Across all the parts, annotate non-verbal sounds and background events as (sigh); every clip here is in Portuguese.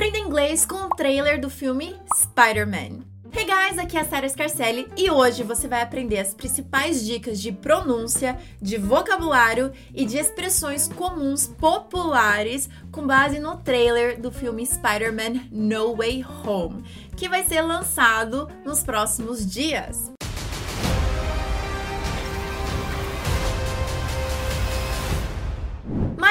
Aprenda inglês com o trailer do filme Spider-Man. Hey guys, aqui é a Sarah Scarcelli e hoje você vai aprender as principais dicas de pronúncia, de vocabulário e de expressões comuns populares com base no trailer do filme Spider-Man No Way Home, que vai ser lançado nos próximos dias.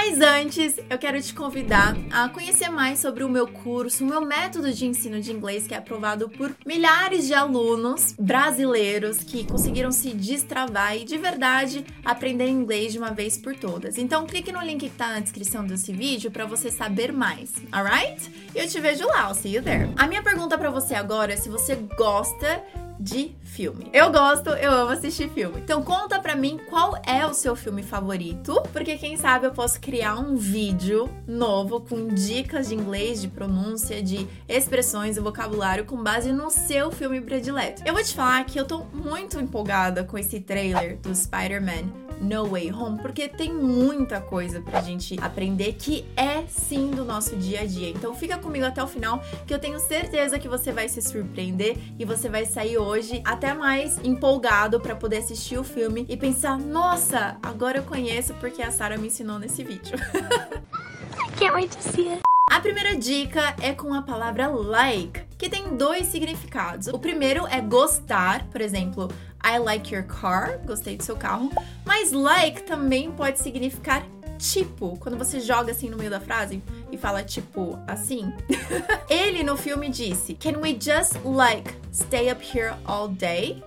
Mas antes, eu quero te convidar a conhecer mais sobre o meu curso, o meu método de ensino de inglês, que é aprovado por milhares de alunos brasileiros que conseguiram se destravar e de verdade aprender inglês de uma vez por todas. Então, clique no link que tá na descrição desse vídeo para você saber mais, alright? Eu te vejo lá, I'll see you there. A minha pergunta para você agora é se você gosta de filme. Eu gosto, eu amo assistir filme. Então conta pra mim qual é o seu filme favorito, porque quem sabe eu posso criar um vídeo novo com dicas de inglês, de pronúncia, de expressões e vocabulário com base no seu filme predileto. Eu vou te falar que eu tô muito empolgada com esse trailer do Spider-Man no Way Home, porque tem muita coisa pra gente aprender que é sim do nosso dia a dia. Então fica comigo até o final, que eu tenho certeza que você vai se surpreender e você vai sair até mais empolgado para poder assistir o filme e pensar: "Nossa, agora eu conheço porque a Sarah me ensinou nesse vídeo". (laughs) I can't wait to see it. A primeira dica é com a palavra like, que tem dois significados. O primeiro é gostar, por exemplo, I like your car, gostei do seu carro. Mas like também pode significar tipo, quando você joga assim no meio da frase e fala tipo assim. (laughs) Ele no filme disse: Can we just like stay up here all day?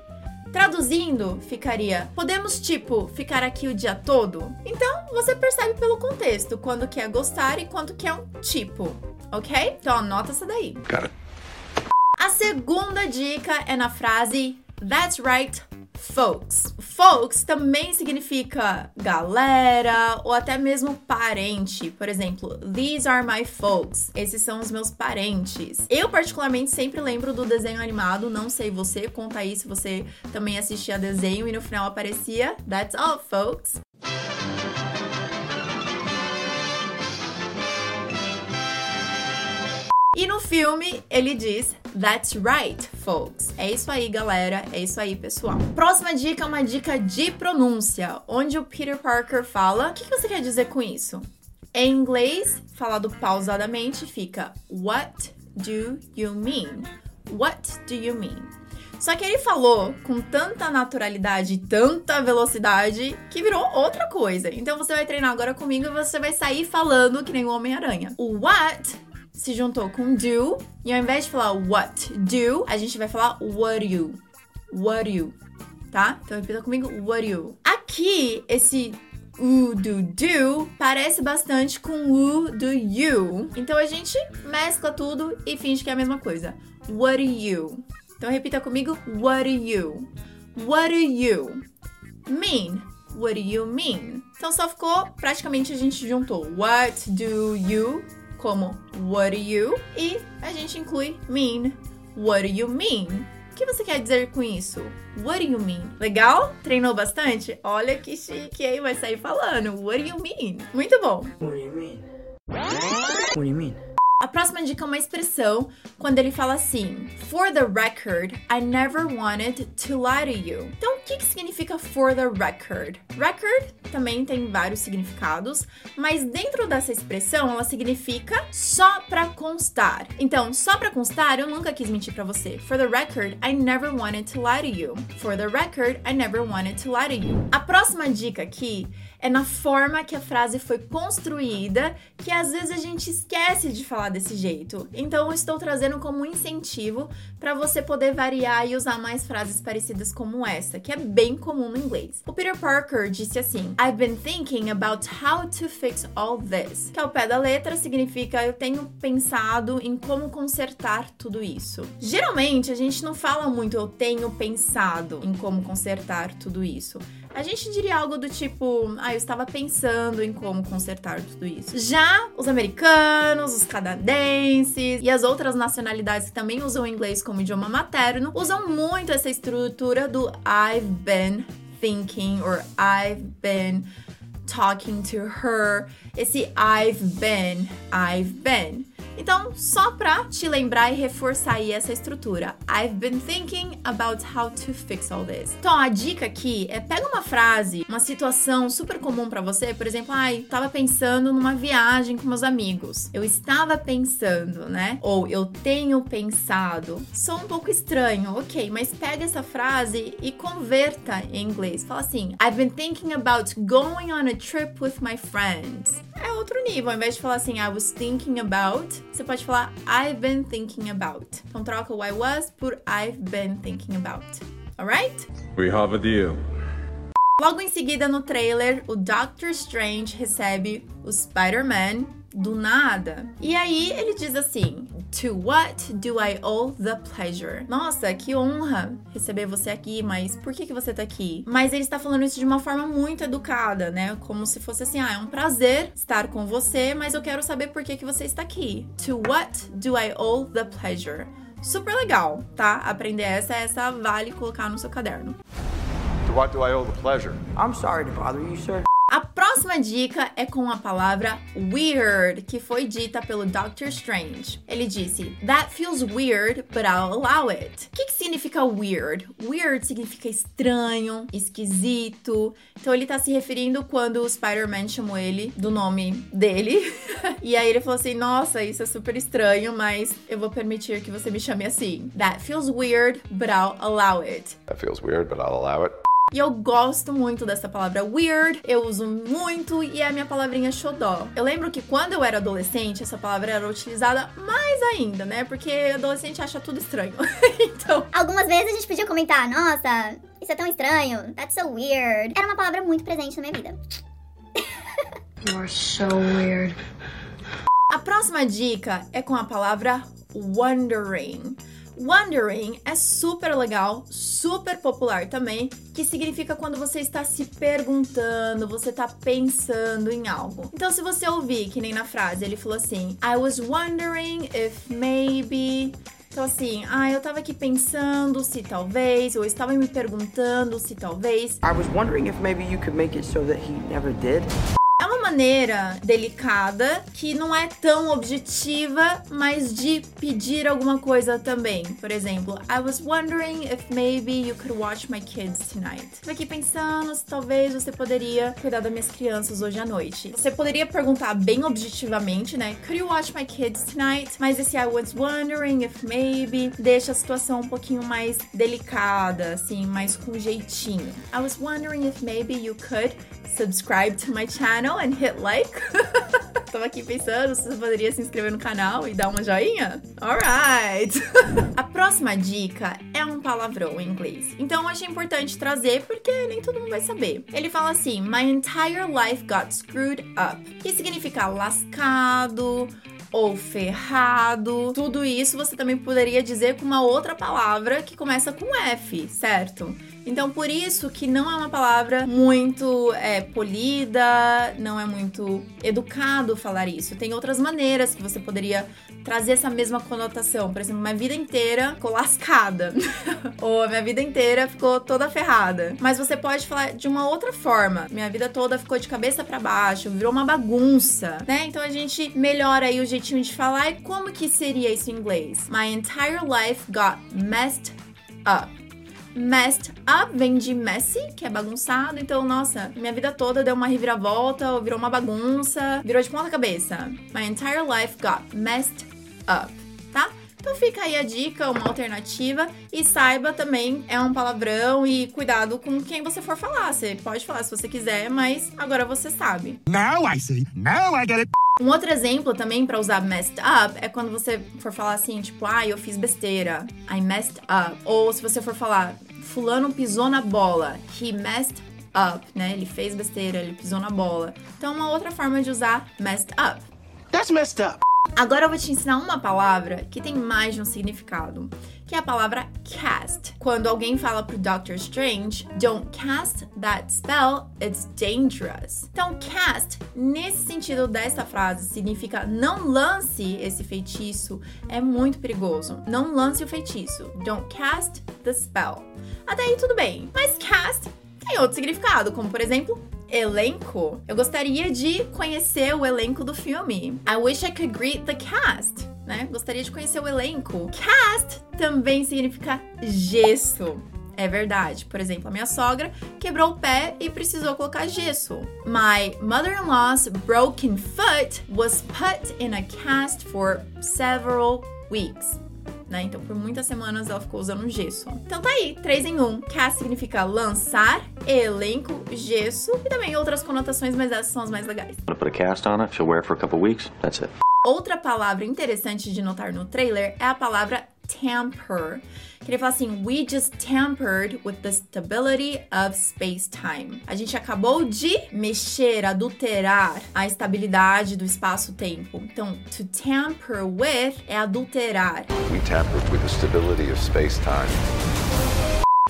Traduzindo, ficaria: Podemos, tipo, ficar aqui o dia todo? Então, você percebe pelo contexto quando quer gostar e quando quer um tipo, ok? Então, anota essa daí. Cara. A segunda dica é na frase That's right, folks. Folks também significa galera ou até mesmo parente. Por exemplo, these are my folks. Esses são os meus parentes. Eu, particularmente, sempre lembro do desenho animado. Não sei você, conta aí se você também assistia desenho e no final aparecia That's all, folks. E no filme ele diz That's right, folks. É isso aí, galera. É isso aí, pessoal. Próxima dica é uma dica de pronúncia, onde o Peter Parker fala. O que você quer dizer com isso? Em inglês, falado pausadamente, fica What do you mean? What do you mean? Só que ele falou com tanta naturalidade, tanta velocidade, que virou outra coisa. Então você vai treinar agora comigo e você vai sair falando que nem o Homem-Aranha. O what se juntou com do, e ao invés de falar what do, a gente vai falar what you. What you. Tá? Então repita comigo, what you. Aqui, esse u do do parece bastante com o do you. Então a gente mescla tudo e finge que é a mesma coisa. What you? Então repita comigo, what do you? What do you mean? What do you mean? Então só ficou praticamente a gente juntou what do you como what do you e a gente inclui mean. What do you mean? O que você quer dizer com isso? What do you mean? Legal? Treinou bastante? Olha que chique, aí vai sair falando. What do you mean? Muito bom. What do you mean? What do you mean? A próxima dica é uma expressão quando ele fala assim: For the record, I never wanted to lie to you. Então, que, que significa for the record? Record também tem vários significados, mas dentro dessa expressão ela significa só pra constar. Então, só pra constar, eu nunca quis mentir pra você. For the record, I never wanted to lie to you. For the record, I never wanted to lie to you. A próxima dica aqui é na forma que a frase foi construída, que às vezes a gente esquece de falar desse jeito. Então eu estou trazendo como incentivo para você poder variar e usar mais frases parecidas como essa, que é bem comum no inglês. O Peter Parker disse assim: I've been thinking about how to fix all this. Que ao pé da letra significa eu tenho pensado em como consertar tudo isso. Geralmente a gente não fala muito eu tenho pensado em como consertar tudo isso a gente diria algo do tipo: ah, eu estava pensando em como consertar tudo isso. Já os americanos, os canadenses e as outras nacionalidades que também usam o inglês como idioma materno usam muito essa estrutura do I've been thinking or I've been talking to her. Esse I've been, I've been. Então, só pra te lembrar e reforçar aí essa estrutura. I've been thinking about how to fix all this. Então, a dica aqui é pega uma frase, uma situação super comum para você, por exemplo, ai, tava pensando numa viagem com meus amigos. Eu estava pensando, né? Ou eu tenho pensado. Sou um pouco estranho, ok, mas pega essa frase e converta em inglês. Fala assim: I've been thinking about going on a trip with my friends. É outro nível. Ao invés de falar assim, I was thinking about, você pode falar I've been thinking about. Então troca o I was por I've been thinking about. Alright? We have a deal. Logo em seguida, no trailer, o Doctor Strange recebe o Spider-Man do nada. E aí ele diz assim: To what do I owe the pleasure? Nossa, que honra receber você aqui, mas por que, que você tá aqui? Mas ele está falando isso de uma forma muito educada, né? Como se fosse assim: ah, é um prazer estar com você, mas eu quero saber por que, que você está aqui. To what do I owe the pleasure? Super legal, tá? Aprender essa, essa vale colocar no seu caderno. To what do I owe the pleasure? I'm sorry to bother you, sir. A próxima dica é com a palavra weird, que foi dita pelo Doctor Strange. Ele disse: That feels weird, but I'll allow it. O que, que significa weird? Weird significa estranho, esquisito. Então ele tá se referindo quando o Spider-Man chamou ele do nome dele. (laughs) e aí ele falou assim: Nossa, isso é super estranho, mas eu vou permitir que você me chame assim. That feels weird, but I'll allow it. That feels weird, but I'll allow it. E eu gosto muito dessa palavra weird, eu uso muito e é a minha palavrinha xodó. Eu lembro que quando eu era adolescente, essa palavra era utilizada mais ainda, né? Porque adolescente acha tudo estranho. (laughs) então. Algumas vezes a gente podia comentar, nossa, isso é tão estranho, that's so weird. Era uma palavra muito presente na minha vida. (laughs) You're so weird. A próxima dica é com a palavra wondering. Wondering é super legal, super popular também, que significa quando você está se perguntando, você está pensando em algo. Então, se você ouvir, que nem na frase, ele falou assim: I was wondering if maybe. Então, assim, ah, eu tava aqui pensando se talvez, ou estava me perguntando se talvez. I was wondering if maybe you could make it so that he never did. Maneira delicada que não é tão objetiva, mas de pedir alguma coisa também. Por exemplo, I was wondering if maybe you could watch my kids tonight. Tô aqui pensando se talvez você poderia cuidar das minhas crianças hoje à noite. Você poderia perguntar bem objetivamente, né? Could you watch my kids tonight? Mas esse I was wondering if maybe deixa a situação um pouquinho mais delicada, assim, mais com jeitinho. I was wondering if maybe you could subscribe to my channel and hit like. (laughs) Tava aqui pensando se você poderia se inscrever no canal e dar uma joinha? Alright! (laughs) A próxima dica é um palavrão em inglês. Então eu achei importante trazer porque nem todo mundo vai saber. Ele fala assim: My entire life got screwed up. Que significa lascado, ou ferrado. Tudo isso você também poderia dizer com uma outra palavra que começa com F, certo? Então, por isso que não é uma palavra muito é, polida, não é muito educado falar isso. Tem outras maneiras que você poderia trazer essa mesma conotação. Por exemplo, minha vida inteira ficou lascada. (laughs) Ou minha vida inteira ficou toda ferrada. Mas você pode falar de uma outra forma. Minha vida toda ficou de cabeça para baixo, virou uma bagunça, né? Então a gente melhora aí o jeitinho de falar. E como que seria isso em inglês? My entire life got messed up. Messed up vem de messy, que é bagunçado. Então, nossa, minha vida toda deu uma reviravolta, virou uma bagunça, virou de ponta cabeça. My entire life got messed up, tá? Então fica aí a dica, uma alternativa. E saiba também, é um palavrão e cuidado com quem você for falar. Você pode falar se você quiser, mas agora você sabe. Now I see. Now I get it. Um outro exemplo também para usar messed up é quando você for falar assim, tipo, ah, eu fiz besteira. I messed up. Ou se você for falar, fulano pisou na bola. He messed up, né? Ele fez besteira, ele pisou na bola. Então, uma outra forma de usar messed up. That's messed up. Agora eu vou te ensinar uma palavra que tem mais de um significado, que é a palavra cast. Quando alguém fala pro Doctor Strange, don't cast that spell, it's dangerous. Então, cast, nesse sentido dessa frase, significa não lance esse feitiço, é muito perigoso. Não lance o feitiço. Don't cast the spell. Até aí tudo bem. Mas cast tem outro significado, como por exemplo, elenco. Eu gostaria de conhecer o elenco do filme. I wish I could greet the cast. né? Gostaria de conhecer o elenco. Cast também significa gesso. É verdade. Por exemplo, a minha sogra quebrou o pé e precisou colocar gesso. My mother-in-law's broken foot was put in a cast for several weeks. Né? Então, por muitas semanas ela ficou usando gesso. Então tá aí, três em um. Cast significa lançar, elenco, gesso e também outras conotações, mas essas são as mais legais. gonna put a cast on it. She'll wear it for a couple weeks. That's it. Outra palavra interessante de notar no trailer é a palavra tamper. Que ele fala assim: We just tampered with the stability of space-time. A gente acabou de mexer, adulterar a estabilidade do espaço-tempo. Então, to tamper with é adulterar. We tampered with the stability of space-time.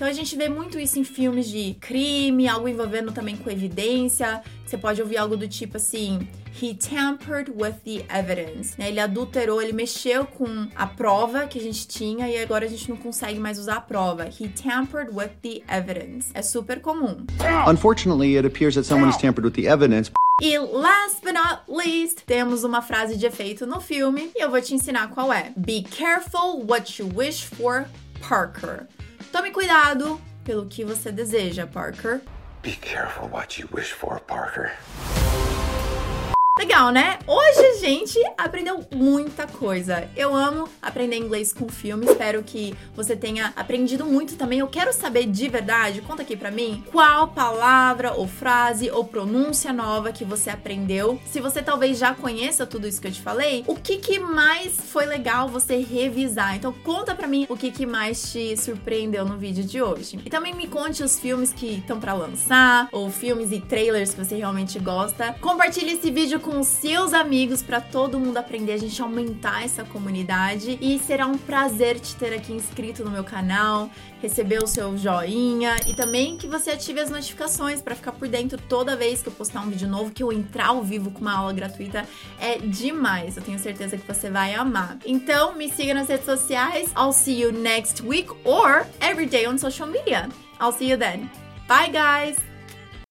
Então a gente vê muito isso em filmes de crime, algo envolvendo também com evidência. Você pode ouvir algo do tipo assim: He tampered with the evidence. Né? Ele adulterou, ele mexeu com a prova que a gente tinha e agora a gente não consegue mais usar a prova. He tampered with the evidence. É super comum. Unfortunately, it appears that someone has tampered with the evidence. E last but not least, temos uma frase de efeito no filme e eu vou te ensinar qual é. Be careful what you wish for, Parker. Tome cuidado pelo que você deseja, Parker. Be careful what you wish for, Parker. Legal, né? Hoje a gente aprendeu muita coisa. Eu amo aprender inglês com filme. Espero que você tenha aprendido muito também. Eu quero saber de verdade, conta aqui pra mim, qual palavra ou frase ou pronúncia nova que você aprendeu. Se você talvez já conheça tudo isso que eu te falei, o que que mais foi legal você revisar? Então conta pra mim o que que mais te surpreendeu no vídeo de hoje. E também me conte os filmes que estão pra lançar ou filmes e trailers que você realmente gosta. Compartilhe esse vídeo com os seus amigos para todo mundo aprender, a gente aumentar essa comunidade e será um prazer te ter aqui inscrito no meu canal, receber o seu joinha e também que você ative as notificações para ficar por dentro toda vez que eu postar um vídeo novo, que eu entrar ao vivo com uma aula gratuita é demais. Eu tenho certeza que você vai amar. Então, me siga nas redes sociais. I'll see you next week or every day on social media. I'll see you then. Bye guys.